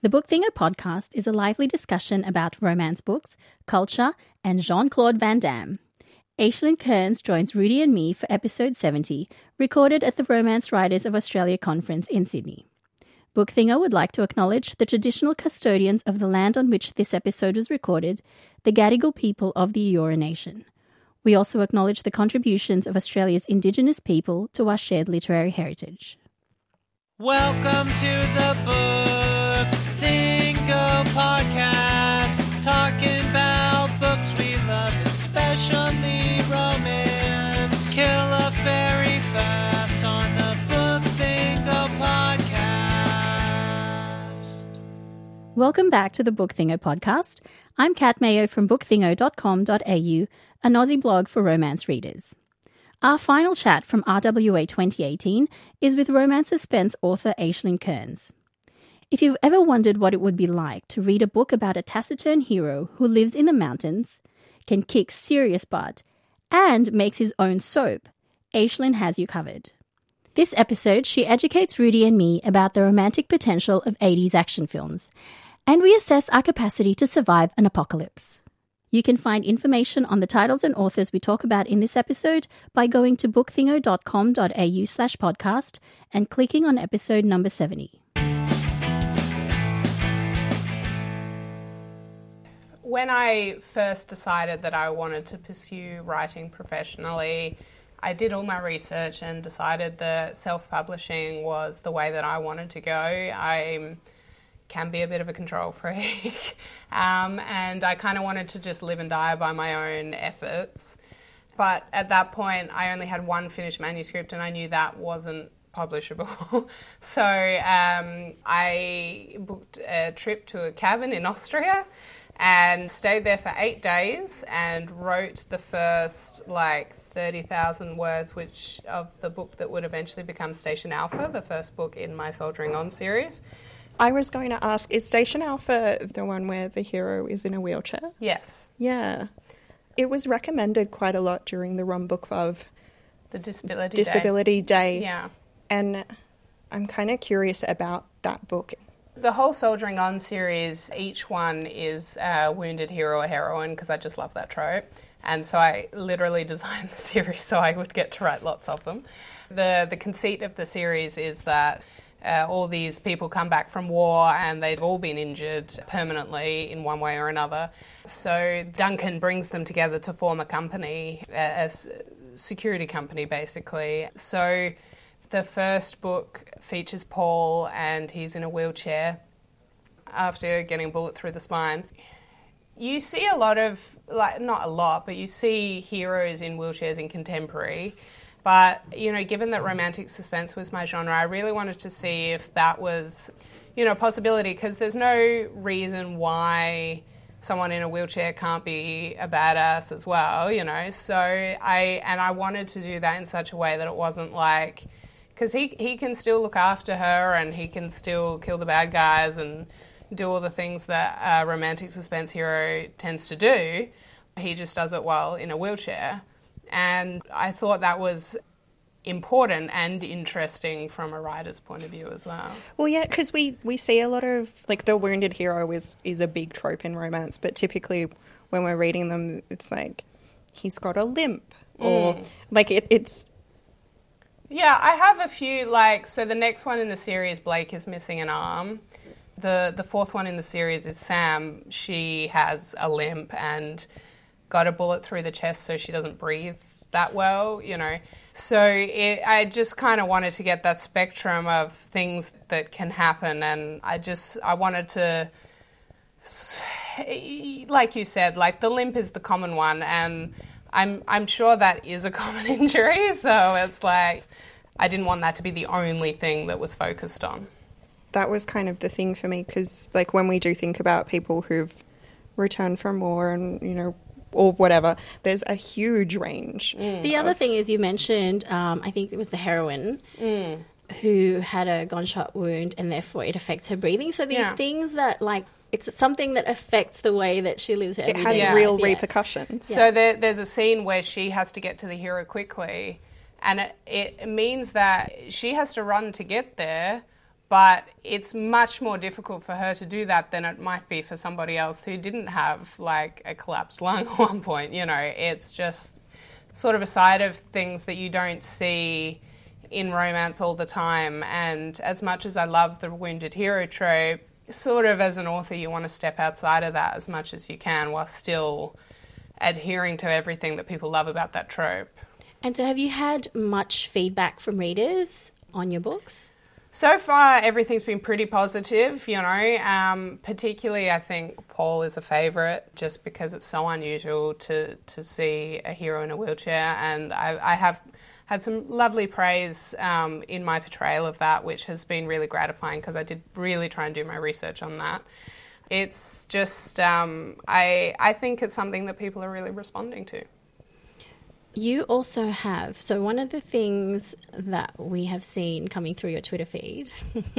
The Book Thingo podcast is a lively discussion about romance books, culture, and Jean Claude Van Damme. Aislinn Kearns joins Rudy and me for episode 70, recorded at the Romance Writers of Australia conference in Sydney. Book Thingo would like to acknowledge the traditional custodians of the land on which this episode was recorded, the Gadigal people of the Eora Nation. We also acknowledge the contributions of Australia's Indigenous people to our shared literary heritage. Welcome to the Book podcast, talking about books we love, especially romance. Kill a fairy fast on the Book Thingo podcast. Welcome back to the Book Thingo podcast. I'm Kat Mayo from bookthingo.com.au, an Aussie blog for romance readers. Our final chat from RWA 2018 is with romance suspense author Aislinn Kearns. If you've ever wondered what it would be like to read a book about a taciturn hero who lives in the mountains, can kick serious butt, and makes his own soap, Aislinn has you covered. This episode, she educates Rudy and me about the romantic potential of 80s action films, and we assess our capacity to survive an apocalypse. You can find information on the titles and authors we talk about in this episode by going to bookthingo.com.au slash podcast and clicking on episode number 70. When I first decided that I wanted to pursue writing professionally, I did all my research and decided that self publishing was the way that I wanted to go. I can be a bit of a control freak, um, and I kind of wanted to just live and die by my own efforts. But at that point, I only had one finished manuscript, and I knew that wasn't publishable. so um, I booked a trip to a cabin in Austria and stayed there for eight days and wrote the first like 30,000 words which of the book that would eventually become Station Alpha, the first book in my Soldiering On series. I was going to ask, is Station Alpha the one where the hero is in a wheelchair? Yes, Yeah. It was recommended quite a lot during the Rum Book Club the disability day. Disability Day. Yeah. And I'm kind of curious about that book. The whole Soldiering On series, each one is a wounded hero or heroine because I just love that trope. And so I literally designed the series so I would get to write lots of them. The, the conceit of the series is that uh, all these people come back from war and they've all been injured permanently in one way or another. So Duncan brings them together to form a company, a security company basically. So the first book features Paul and he's in a wheelchair after getting a bullet through the spine. You see a lot of, like, not a lot, but you see heroes in wheelchairs in contemporary. But, you know, given that romantic suspense was my genre, I really wanted to see if that was, you know, a possibility because there's no reason why someone in a wheelchair can't be a badass as well, you know. So I, and I wanted to do that in such a way that it wasn't like, because he, he can still look after her and he can still kill the bad guys and do all the things that a romantic suspense hero tends to do. He just does it while in a wheelchair. And I thought that was important and interesting from a writer's point of view as well. Well, yeah, because we, we see a lot of, like, the wounded hero is, is a big trope in romance, but typically when we're reading them, it's like he's got a limp or, mm. like, it, it's Yeah, I have a few like so the next one in the series Blake is missing an arm. The the fourth one in the series is Sam. She has a limp and got a bullet through the chest so she doesn't breathe that well, you know. So it, I just kind of wanted to get that spectrum of things that can happen and I just I wanted to like you said, like the limp is the common one and I'm I'm sure that is a common injury, so it's like I didn't want that to be the only thing that was focused on. that was kind of the thing for me because like when we do think about people who've returned from war and you know or whatever there's a huge range The other thing is, you mentioned, um, I think it was the heroine who had a gunshot wound and therefore it affects her breathing. So these Yeah. things that, like, it's something that affects the way that she lives her it has Yeah. real yeah. repercussions So there, there's a scene where she has to get to the hero quickly, and it, means that she has to run to get there, but it's much more difficult for her to do that than it might be for somebody else who didn't have like a collapsed lung at one point. You know, it's just sort of a side of things that you don't see in romance all the time. And as much as I love the wounded hero trope, sort of as an author, you want to step outside of that as much as you can while still adhering to everything that people love about that trope. And so, have you had much feedback from readers on your books? So far, everything's been pretty positive, you know. Um, particularly, I think Paul is a favourite just because it's so unusual to, to see a hero in a wheelchair. And I, I have had some lovely praise um, in my portrayal of that, which has been really gratifying because I did really try and do my research on that. It's just, um, I, I think it's something that people are really responding to. You also have, so one of the things that we have seen coming through your Twitter feed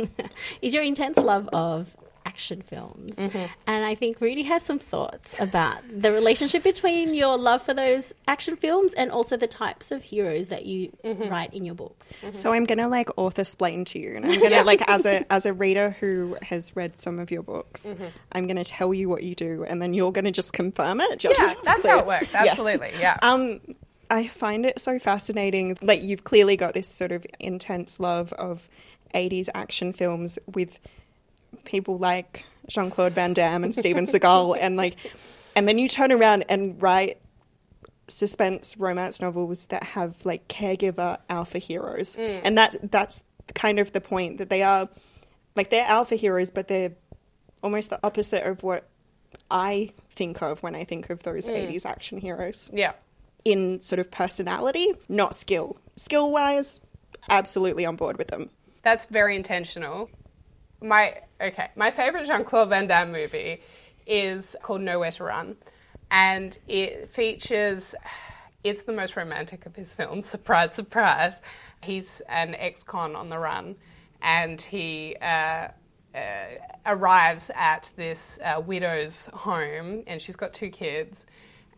is your intense love of action films. Mm-hmm. And I think Rudy has some thoughts about the relationship between your love for those action films and also the types of heroes that you Mm-hmm. write in your books. So I'm gonna like author splain to you, and I'm gonna like as a as a reader who has read some of your books, Mm-hmm. I'm gonna tell you what you do, and then you're gonna just confirm it. Just Yeah, that's how it clear. works. Yes. Absolutely, yeah. Um, I find it so fascinating. Like you've clearly got this sort of intense love of 80s action films with people like Jean Claude Van Damme and Steven Seagal, and like, and then you turn around and write suspense romance novels that have like caregiver alpha heroes, mm. and that that's kind of the point that they are like they're alpha heroes, but they're almost the opposite of what I think of when I think of those mm. 80s action heroes Yeah. In sort of personality, not skill. Skill wise, absolutely on board with them. That's very intentional. My okay, my favorite Jean Claude Van Damme movie is called Nowhere to Run, and it features. It's the most romantic of his films. Surprise, surprise. He's an ex-con on the run, and he uh, uh, arrives at this uh, widow's home, and she's got two kids.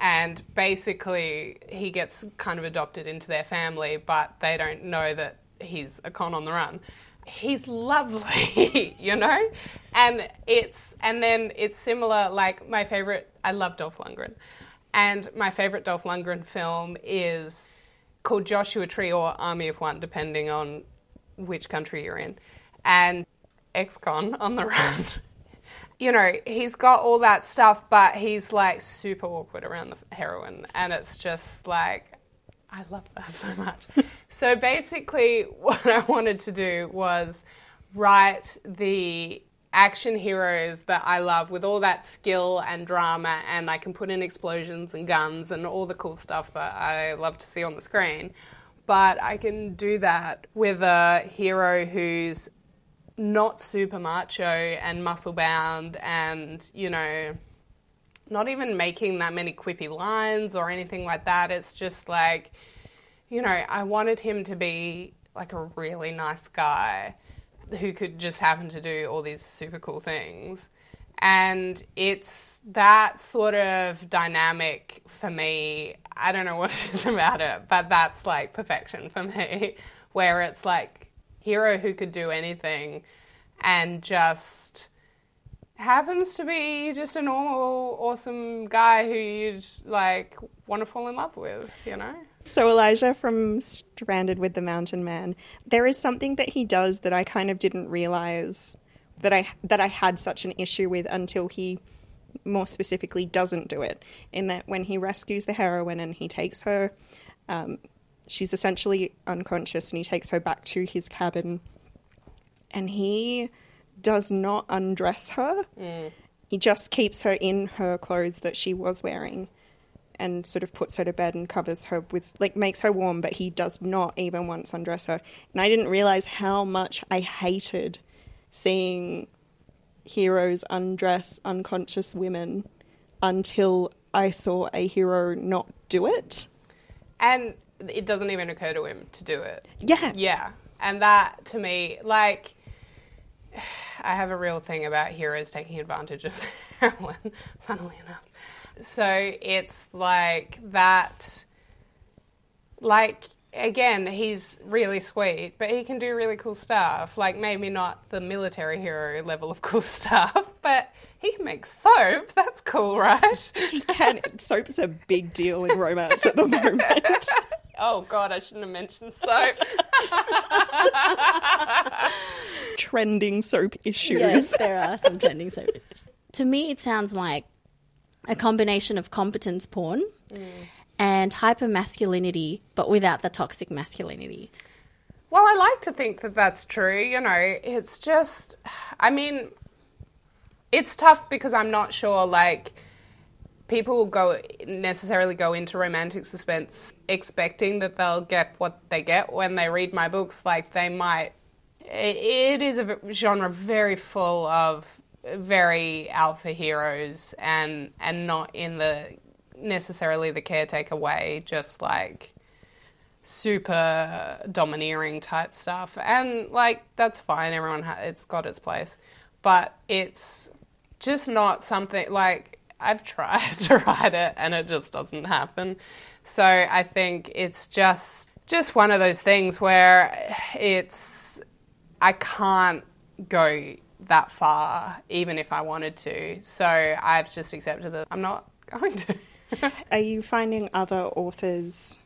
And basically, he gets kind of adopted into their family, but they don't know that he's a con on the run. He's lovely, you know, and it's and then it's similar. Like my favorite, I love Dolph Lundgren, and my favorite Dolph Lundgren film is called Joshua Tree or Army of One, depending on which country you're in, and ex-con on the run. you know, he's got all that stuff, but he's like super awkward around the heroine, and it's just like, I love that so much. so basically, what I wanted to do was write the action heroes that I love with all that skill and drama, and I can put in explosions and guns and all the cool stuff that I love to see on the screen. But I can do that with a hero who's not super macho and muscle bound and, you know, not even making that many quippy lines or anything like that. It's just like, you know, I wanted him to be like a really nice guy who could just happen to do all these super cool things. And it's that sort of dynamic for me. I don't know what it is about it, but that's like perfection for me, where it's like hero who could do anything and just happens to be just a normal, awesome guy who you'd like want to fall in love with, you know? So Elijah from Stranded with the Mountain Man, there is something that he does that I kind of didn't realize that I that I had such an issue with until he more specifically doesn't do it. In that when he rescues the heroine and he takes her, um, she's essentially unconscious, and he takes her back to his cabin, and he does not undress her. Mm. He just keeps her in her clothes that she was wearing and sort of puts her to bed and covers her with like makes her warm but he does not even once undress her. And i didn't realize how much i hated seeing heroes undress unconscious women until i saw a hero not do it. And it doesn't even occur to him to do it. yeah Yeah. And that to me, like, I have a real thing about heroes taking advantage of heroin, funnily enough. So it's like that, like, again, he's really sweet, but he can do really cool stuff. Like maybe not the military hero level of cool stuff, but he can make soap. That's cool, right? He can. Soap is a big deal in romance at the moment. oh god, I shouldn't have mentioned soap. Trending soap issues. Yes, there are some trending soap. To me, it sounds like a combination of competence porn mm. And hyper masculinity, but without the toxic masculinity. Well, I like to think that that's true. You know, it's just, I mean, it's tough because I'm not sure, like, people will go necessarily go into romantic suspense expecting that they'll get what they get when they read my books. Like, they might. It, it is a genre very full of very alpha heroes and and not in the necessarily the caretaker way, just like super domineering type stuff. And like that's fine. Everyone ha- it's got its place, but it's just not something like I've tried to write it and it just doesn't happen. So I think it's just just one of those things where it's I can't go that far even if I wanted to. So I've just accepted that I'm not going to. Are you finding other authors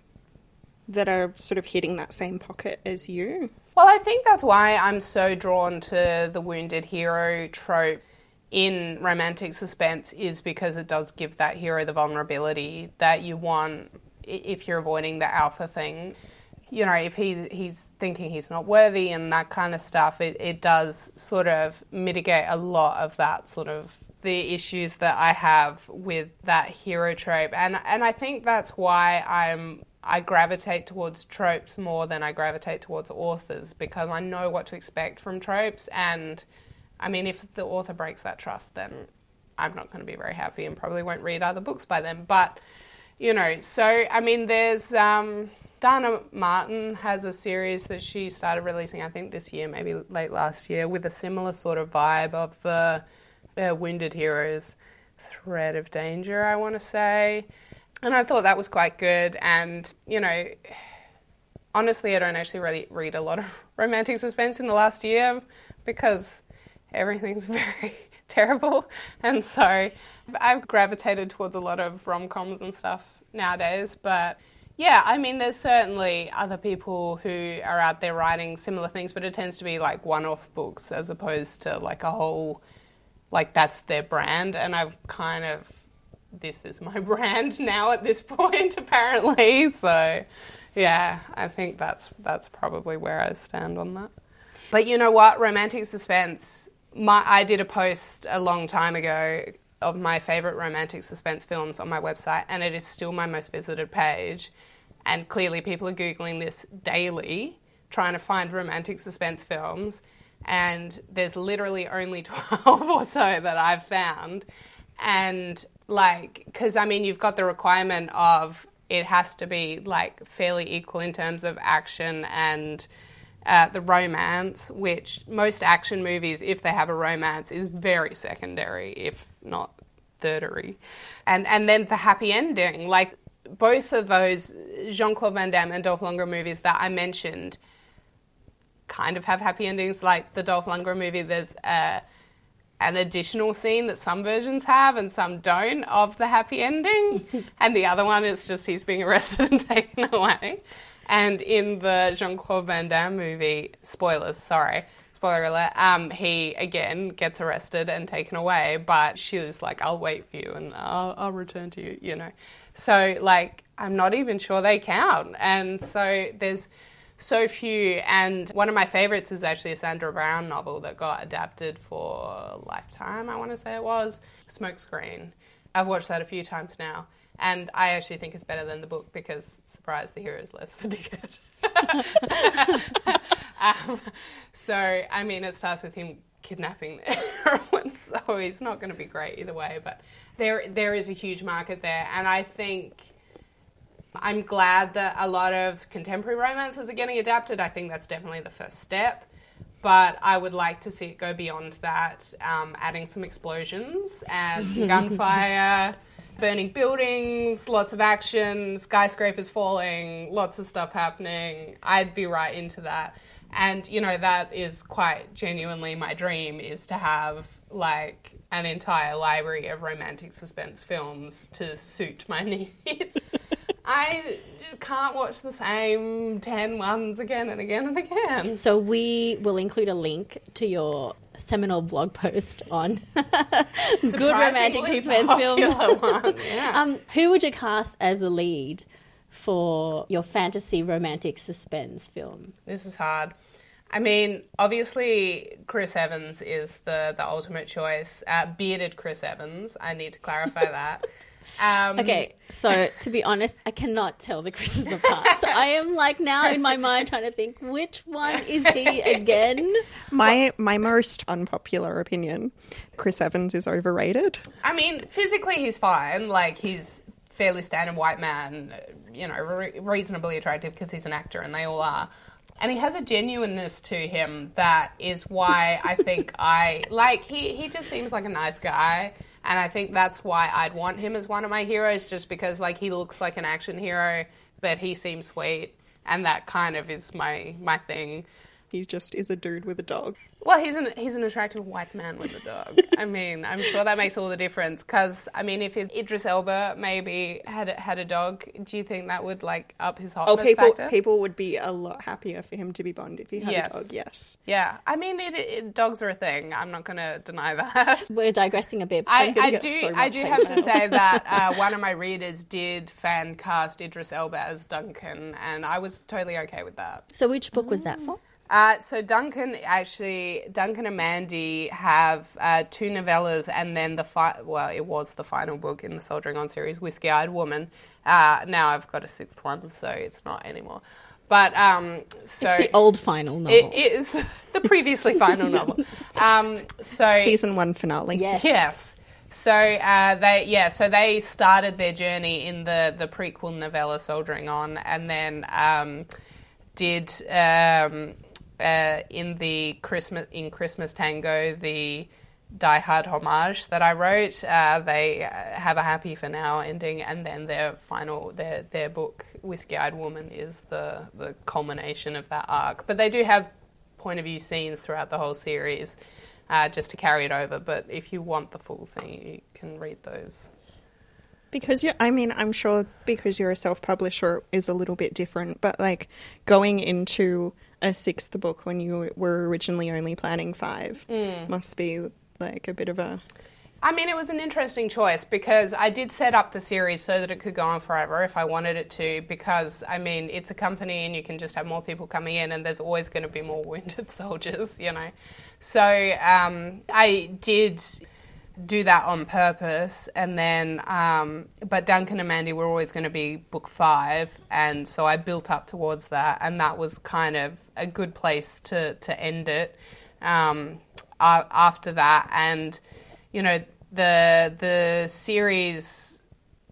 that are sort of hitting that same pocket as you? Well, I think that's why I'm so drawn to the wounded hero trope in romantic suspense is because it does give that hero the vulnerability that you want if you're avoiding the alpha thing. You know, if he's he's thinking he's not worthy and that kind of stuff, it, it does sort of mitigate a lot of that sort of the issues that I have with that hero trope. And and I think that's why I'm I gravitate towards tropes more than I gravitate towards authors because I know what to expect from tropes and I mean if the author breaks that trust then I'm not going to be very happy and probably won't read other books by them. But you know, so I mean there's um Dana Marton has a series that she started releasing, I think this year, maybe late last year, with a similar sort of vibe of the uh, Wounded Heroes threat of danger, I want to say. And I thought that was quite good. And, you know, honestly, I don't actually really read a lot of romantic suspense in the last year because everything's very terrible. And so I've gravitated towards a lot of rom coms and stuff nowadays. But yeah, I mean, there's certainly other people who are out there writing similar things, but it tends to be like one off books as opposed to like a whole, like that's their brand. And I've kind of, this is my brand now at this point, apparently. So yeah, I think that's, that's probably where I stand on that. But you know what? Romantic suspense. My, I did a post a long time ago of my favorite romantic suspense films on my website, and it is still my most visited page. And clearly, people are Googling this daily, trying to find romantic suspense films. And there's literally only 12 or so that I've found. And, like, because I mean, you've got the requirement of it has to be, like, fairly equal in terms of action and uh, the romance, which most action movies, if they have a romance, is very secondary, if not thirdery. And and then the happy ending, like both of those Jean Claude Van Damme and Dolph Lundgren movies that I mentioned, kind of have happy endings. Like the Dolph Lundgren movie, there's a, an additional scene that some versions have and some don't of the happy ending, and the other one is just he's being arrested and taken away. And in the Jean Claude Van Damme movie, spoilers, sorry, spoiler alert, um, he again gets arrested and taken away, but she was like, I'll wait for you and I'll, I'll return to you, you know. So, like, I'm not even sure they count. And so there's so few. And one of my favorites is actually a Sandra Brown novel that got adapted for Lifetime, I want to say it was Smokescreen. I've watched that a few times now. And I actually think it's better than the book because, surprise, the hero is less of a dickhead. um, so, I mean, it starts with him kidnapping everyone, so he's not going to be great either way. But there, there is a huge market there, and I think I'm glad that a lot of contemporary romances are getting adapted. I think that's definitely the first step. But I would like to see it go beyond that, um, adding some explosions and some gunfire burning buildings, lots of action, skyscrapers falling, lots of stuff happening. I'd be right into that. And you know that is quite genuinely my dream is to have like an entire library of romantic suspense films to suit my needs. I just can't watch the same 10 ones again and again and again. So we will include a link to your seminal blog post on good romantic suspense films. one, yeah. Um, who would you cast as the lead for your fantasy romantic suspense film? This is hard. I mean, obviously, Chris Evans is the, the ultimate choice. Uh, bearded Chris Evans. I need to clarify that. Um, Okay, so to be honest, I cannot tell the Chris's apart. So I am like now in my mind trying to think which one is he again? My my most unpopular opinion, Chris Evans is overrated. I mean, physically, he's fine. Like, he's fairly standard white man, uh, you know, re- reasonably attractive because he's an actor, and they all are. And he has a genuineness to him that is why I think I like. He he just seems like a nice guy, and I think that's why I'd want him as one of my heroes, just because like he looks like an action hero, but he seems sweet, and that kind of is my my thing. He just is a dude with a dog. Well, he's an he's an attractive white man with a dog. I mean, I'm sure that makes all the difference. Because I mean, if Idris Elba maybe had a, had a dog, do you think that would like up his hotness Oh, people factor? people would be a lot happier for him to be Bond if he had Yes. a dog. Yes. Yeah, I mean, it, it, dogs are a thing. I'm not going to deny that. We're digressing a bit. I, I do. so I do hate have to say that uh, one of my readers did fan cast Idris Elba as Duncan, and I was totally okay with that. so which book was that for? Uh, so Duncan actually, Duncan and Mandy have uh, two novellas, and then the fi- well, it was the final book in the Soldiering On series, Whiskey Eyed Woman. Uh, now I've got a sixth one, so it's not anymore. But um, so It's the old final novel. it is the previously final novel. Um, so Season one finale. yes. Yes. So uh, they yeah, so they started their journey in the the prequel novella Soldiering On, and then um, did um, uh, in the Christmas in Christmas Tango the Die Hard homage that I wrote. Uh, they uh, have a happy for now ending, and then their final their their book Whiskey Eyed Woman is the the culmination of that arc. But they do have point of view scenes throughout the whole series uh, just to carry it over. But if you want the full thing, you can read those. Because you I mean, I'm sure because you're a self publisher is a little bit different, but like going into a sixth book when you were originally only planning five Mm. must be like a bit of a I mean, it was an interesting choice because I did set up the series so that it could go on forever if I wanted it to. Because, I mean, it's a company and you can just have more people coming in, and there's always going to be more wounded soldiers, you know. So um, I did do that on purpose, and then, um, but Duncan and Mandy were always going to be book five, and so I built up towards that, and that was kind of a good place to, to end it um, after that. And you know the the series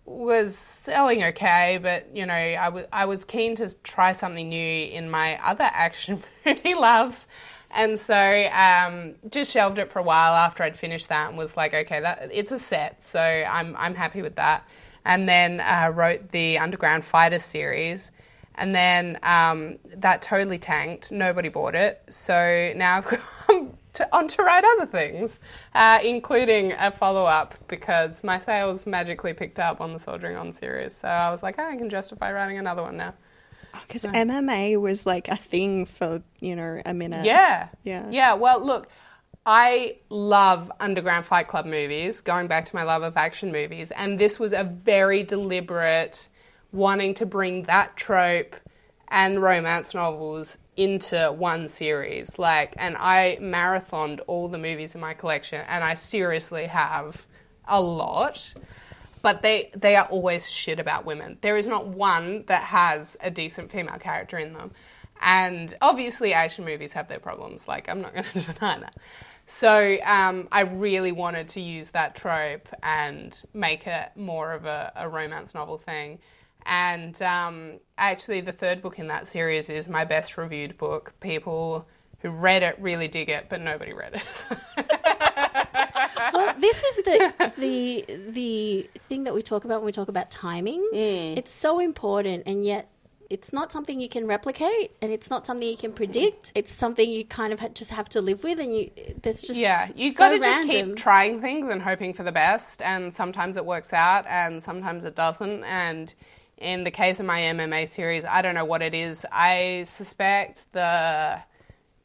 was selling okay, but you know I was I was keen to try something new in my other action movie loves, and so um, just shelved it for a while after I'd finished that and was like, okay, that it's a set, so I'm I'm happy with that. And then uh, wrote the Underground Fighters series. And then um, that totally tanked. Nobody bought it. So now I've gone to, on to write other things, uh, including a follow up because my sales magically picked up on the Soldiering On series. So I was like, oh, I can justify writing another one now. Because MMA was like a thing for you know a minute. Yeah. Yeah. Yeah. Well, look, I love Underground Fight Club movies, going back to my love of action movies. And this was a very deliberate wanting to bring that trope and romance novels into one series. Like, and I marathoned all the movies in my collection, and I seriously have a lot but they they are always shit about women. There is not one that has a decent female character in them. And obviously, Asian movies have their problems. Like I'm not going to deny that. So um, I really wanted to use that trope and make it more of a, a romance novel thing. And um, actually, the third book in that series is my best reviewed book. People who read it really dig it, but nobody read it. well, this is the the the thing that we talk about when we talk about timing. Mm. It's so important, and yet it's not something you can replicate, and it's not something you can predict. It's something you kind of ha- just have to live with, and you there's just Yeah, you so got to just keep trying things and hoping for the best. And sometimes it works out, and sometimes it doesn't. And in the case of my MMA series, I don't know what it is. I suspect the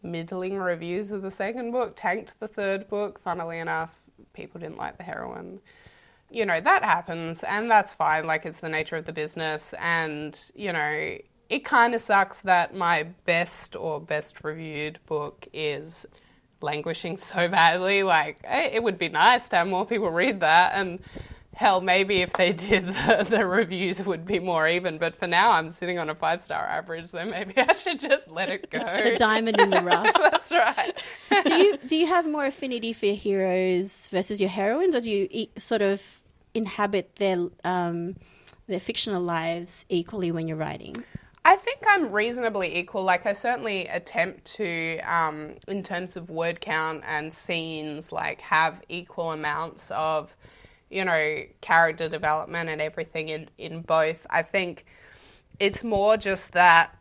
middling reviews of the second book tanked the third book. Funnily enough, people didn't like the heroine. You know, that happens, and that's fine. Like, it's the nature of the business. And, you know, it kind of sucks that my best or best reviewed book is languishing so badly. Like, eh, it would be nice to have more people read that. And hell, maybe if they did, the, the reviews would be more even. But for now, I'm sitting on a five star average, so maybe I should just let it go. It's the diamond in the rough. That's right. do you do you have more affinity for your heroes versus your heroines, or do you e- sort of inhabit their um, their fictional lives equally when you're writing? I think I'm reasonably equal. Like, I certainly attempt to, um, in terms of word count and scenes, like, have equal amounts of, you know, character development and everything in, in both. I think it's more just that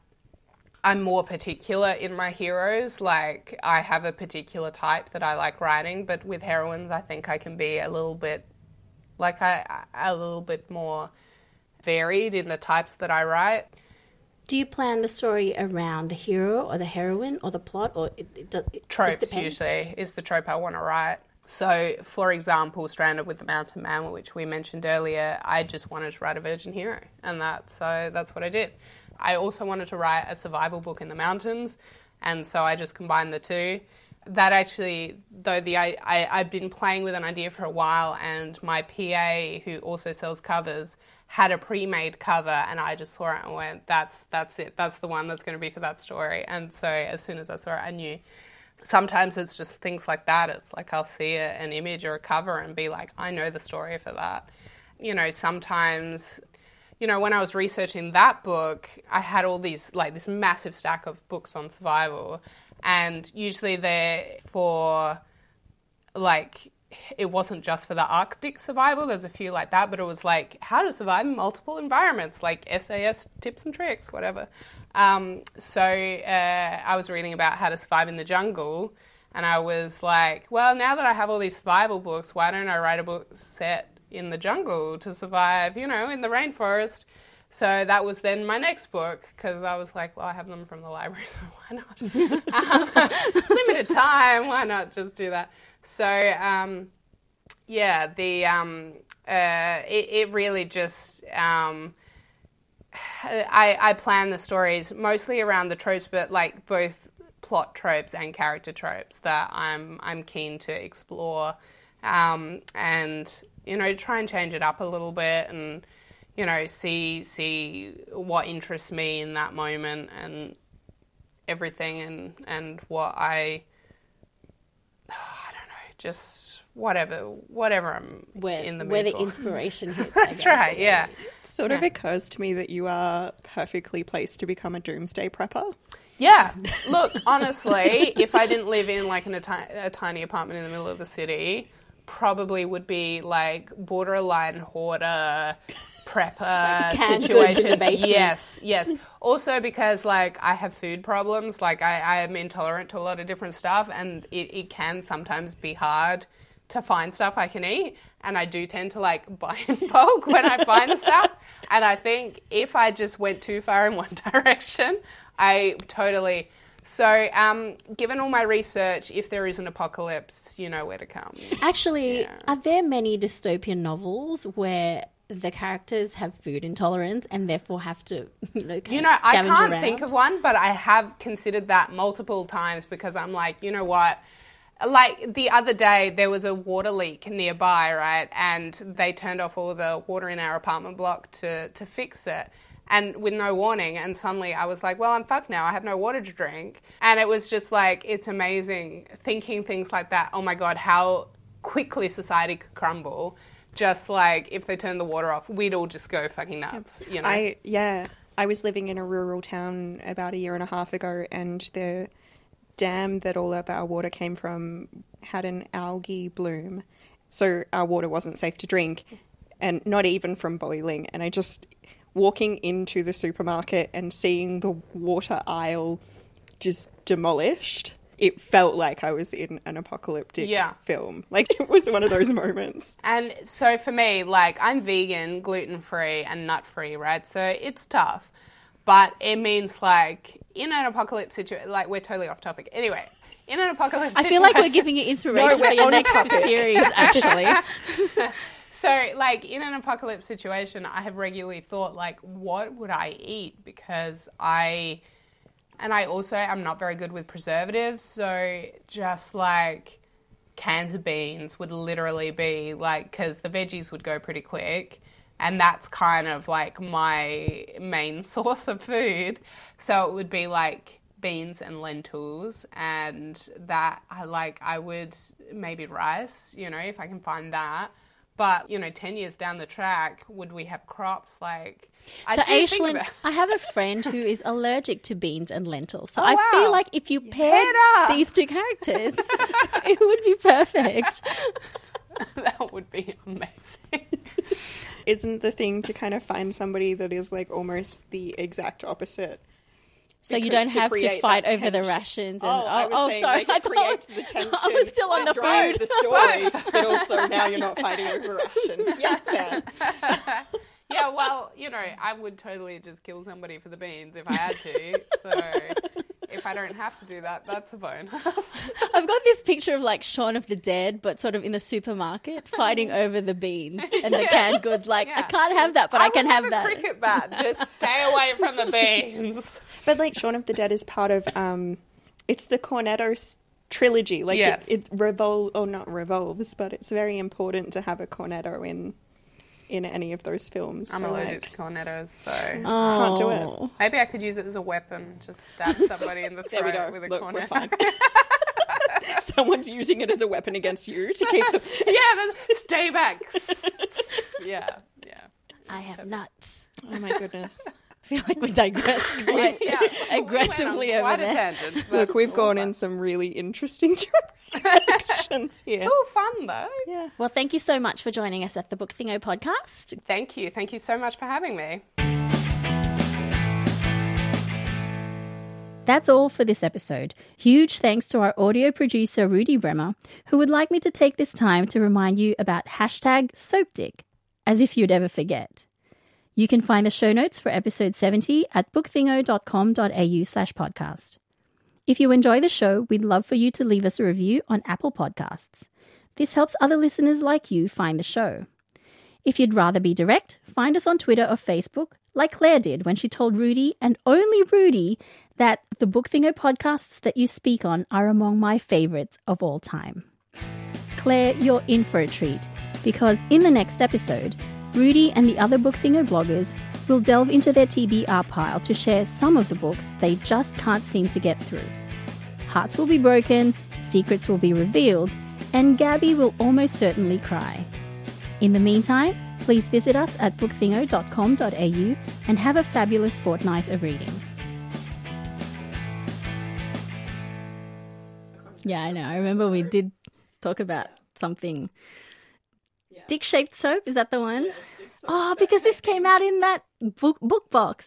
I'm more particular in my heroes. Like, I have a particular type that I like writing, but with heroines, I think I can be a little bit, like, I, a little bit more varied in the types that I write. Do you plan the story around the hero or the heroine or the plot, or it, it, it tropes just depends? usually is the trope I want to write. So, for example, Stranded with the Mountain Man, which we mentioned earlier, I just wanted to write a virgin hero, and that so uh, that's what I did. I also wanted to write a survival book in the mountains, and so I just combined the two. That actually, though the I, I I'd been playing with an idea for a while, and my PA, who also sells covers, had a pre-made cover, and I just saw it and went, "That's that's it. That's the one that's going to be for that story." And so as soon as I saw it, I knew sometimes it's just things like that. It's like I'll see a, an image or a cover and be like, I know the story for that. You know, sometimes, you know, when I was researching that book, I had all these, like, this massive stack of books on survival. And usually they're for, like, it wasn't just for the Arctic survival. There's a few like that, but it was like how to survive in multiple environments, like SAS tips and tricks, whatever. Um, so uh, I was reading about how to survive in the jungle, and I was like, well, now that I have all these survival books, why don't I write a book set in the jungle to survive, you know, in the rainforest? So that was then my next book because I was like, well, I have them from the library, so why not? um, limited time, why not just do that? So um, yeah, the um, uh, it, it really just um, I, I plan the stories mostly around the tropes, but like both plot tropes and character tropes that I'm I'm keen to explore, um, and you know try and change it up a little bit, and you know see see what interests me in that moment and everything, and and what I just whatever whatever I'm Where, in the mood where the for. inspiration hits. I That's guess. right, yeah. It sort of occurs to me that you are perfectly placed to become a doomsday prepper. Yeah. Look, honestly, if I didn't live in like in a, a tiny apartment in the middle of the city, probably would be like borderline hoarder prepper canned goods in the situation. Yes, yes. Also because like I have food problems, like I, I am intolerant to a lot of different stuff, and it, it can sometimes be hard to find stuff I can eat. And I do tend to like buy in bulk when I find stuff. And I think if I just went too far in one direction, I totally. So, um, given all my research, if there is an apocalypse, you know where to come. Actually, are there many dystopian novels where the characters have food intolerance and therefore have to, you know, You know, I can't around? think of one, but I have considered that multiple times because I'm like, you know what? Like the other day, there was a water leak nearby, right? And they turned off all the water in our apartment block to, to fix it. And with no warning, and suddenly I was like, well, I'm fucked now. I have no water to drink. And it was just like, it's amazing thinking things like that. Oh my God, how quickly society could crumble. Just like if they turned the water off, we'd all just go fucking nuts, you know? I yeah, I was living in a rural town about a year and a half ago, and the dam that all of our water came from had an algae bloom, so our water wasn't safe to drink, and not even from boiling. And I just walking into the supermarket and seeing the water aisle just demolished. It felt like I was in an apocalyptic Yeah. film. Like it was one of those moments. And so for me, like I'm vegan, gluten free, and nut free, right? So it's tough, but it means like in an apocalypse situation, like we're totally off topic. Anyway, in an apocalypse, I feel like we're giving you inspiration No, for your next topic. series, actually. So, like in an apocalypse situation, I have regularly thought, like, what would I eat? Because I, and I also am not very good with preservatives. So, just like cans of beans would literally be like, because the veggies would go pretty quick. And that's kind of like my main source of food. So, it would be like beans and lentils and that I like I would maybe rice, you know, if I can find that. But, you know, 10 years down the track, would we have crops like I So, do think Aislinn, about- I have a friend who is allergic to beans and lentils. So, Oh, I feel like if you paired up. these two characters, it would be perfect. that would be amazing. Isn't the thing to kind of find somebody that is like almost the exact opposite? So, you don't to have to fight that over the rations. And, Oh, I oh, was oh, saying, sorry. like, I it thought- creates the tension. I was still on the food. the story, but also now you're not fighting over rations. Yeah, fair. yeah, well, you know, I would totally just kill somebody for the beans if I had to. So if I don't have to do that, that's a bonus. I've got this picture of like Shaun of the Dead, but sort of in the supermarket, fighting over the beans and the canned goods. Like, I can't have that, but I, can would have a that. cricket bat. Just stay away from the beans. But like Shaun of the Dead is part of um, it's the Cornetto trilogy. Like Yes. it, it revol or not revolves, but it's very important to have a cornetto in in any of those films. I'm So, allergic like, to cornettos, so Oh. Can't do it. Oh. maybe I could use it as a weapon. Just stab somebody in the There we throat go. with a Look, we're cornetto. fine. Someone's using it as a weapon against you to keep them. yeah, then stay back. yeah, yeah. I have nuts. Oh my goodness. I feel like we digressed quite Yeah, aggressively we went over quite a there. tangent. Look, we've gone fun. in some really interesting directions here. It's all fun though. Yeah. Well, thank you so much for joining us at the Book Thingo podcast. Thank you. Thank you so much for having me. That's all for this episode. Huge thanks to our audio producer, Rudy Bremer, who would like me to take this time to remind you about hashtag SoapDick, as if you'd ever forget. You can find the show notes for episode 70 at bookthingo.com.au slash podcast. If you enjoy the show, we'd love for you to leave us a review on Apple Podcasts. This helps other listeners like you find the show. If you'd rather be direct, find us on Twitter or Facebook, like Claire did when she told Rudy, and only Rudy, that the Book Thingo podcasts that you speak on are among my favourites of all time. Claire, you're in for a treat, because in the next episode, Rudy and the other Book Thingo bloggers will delve into their TBR pile to share some of the books they just can't seem to get through. Hearts will be broken, secrets will be revealed, and Gabby will almost certainly cry. In the meantime, please visit us at bookthingo.com.au and have a fabulous fortnight of reading. Yeah, I know. I remember we did talk about something. Dick shaped soap, is that the one? Oh, because this came out in that book book box.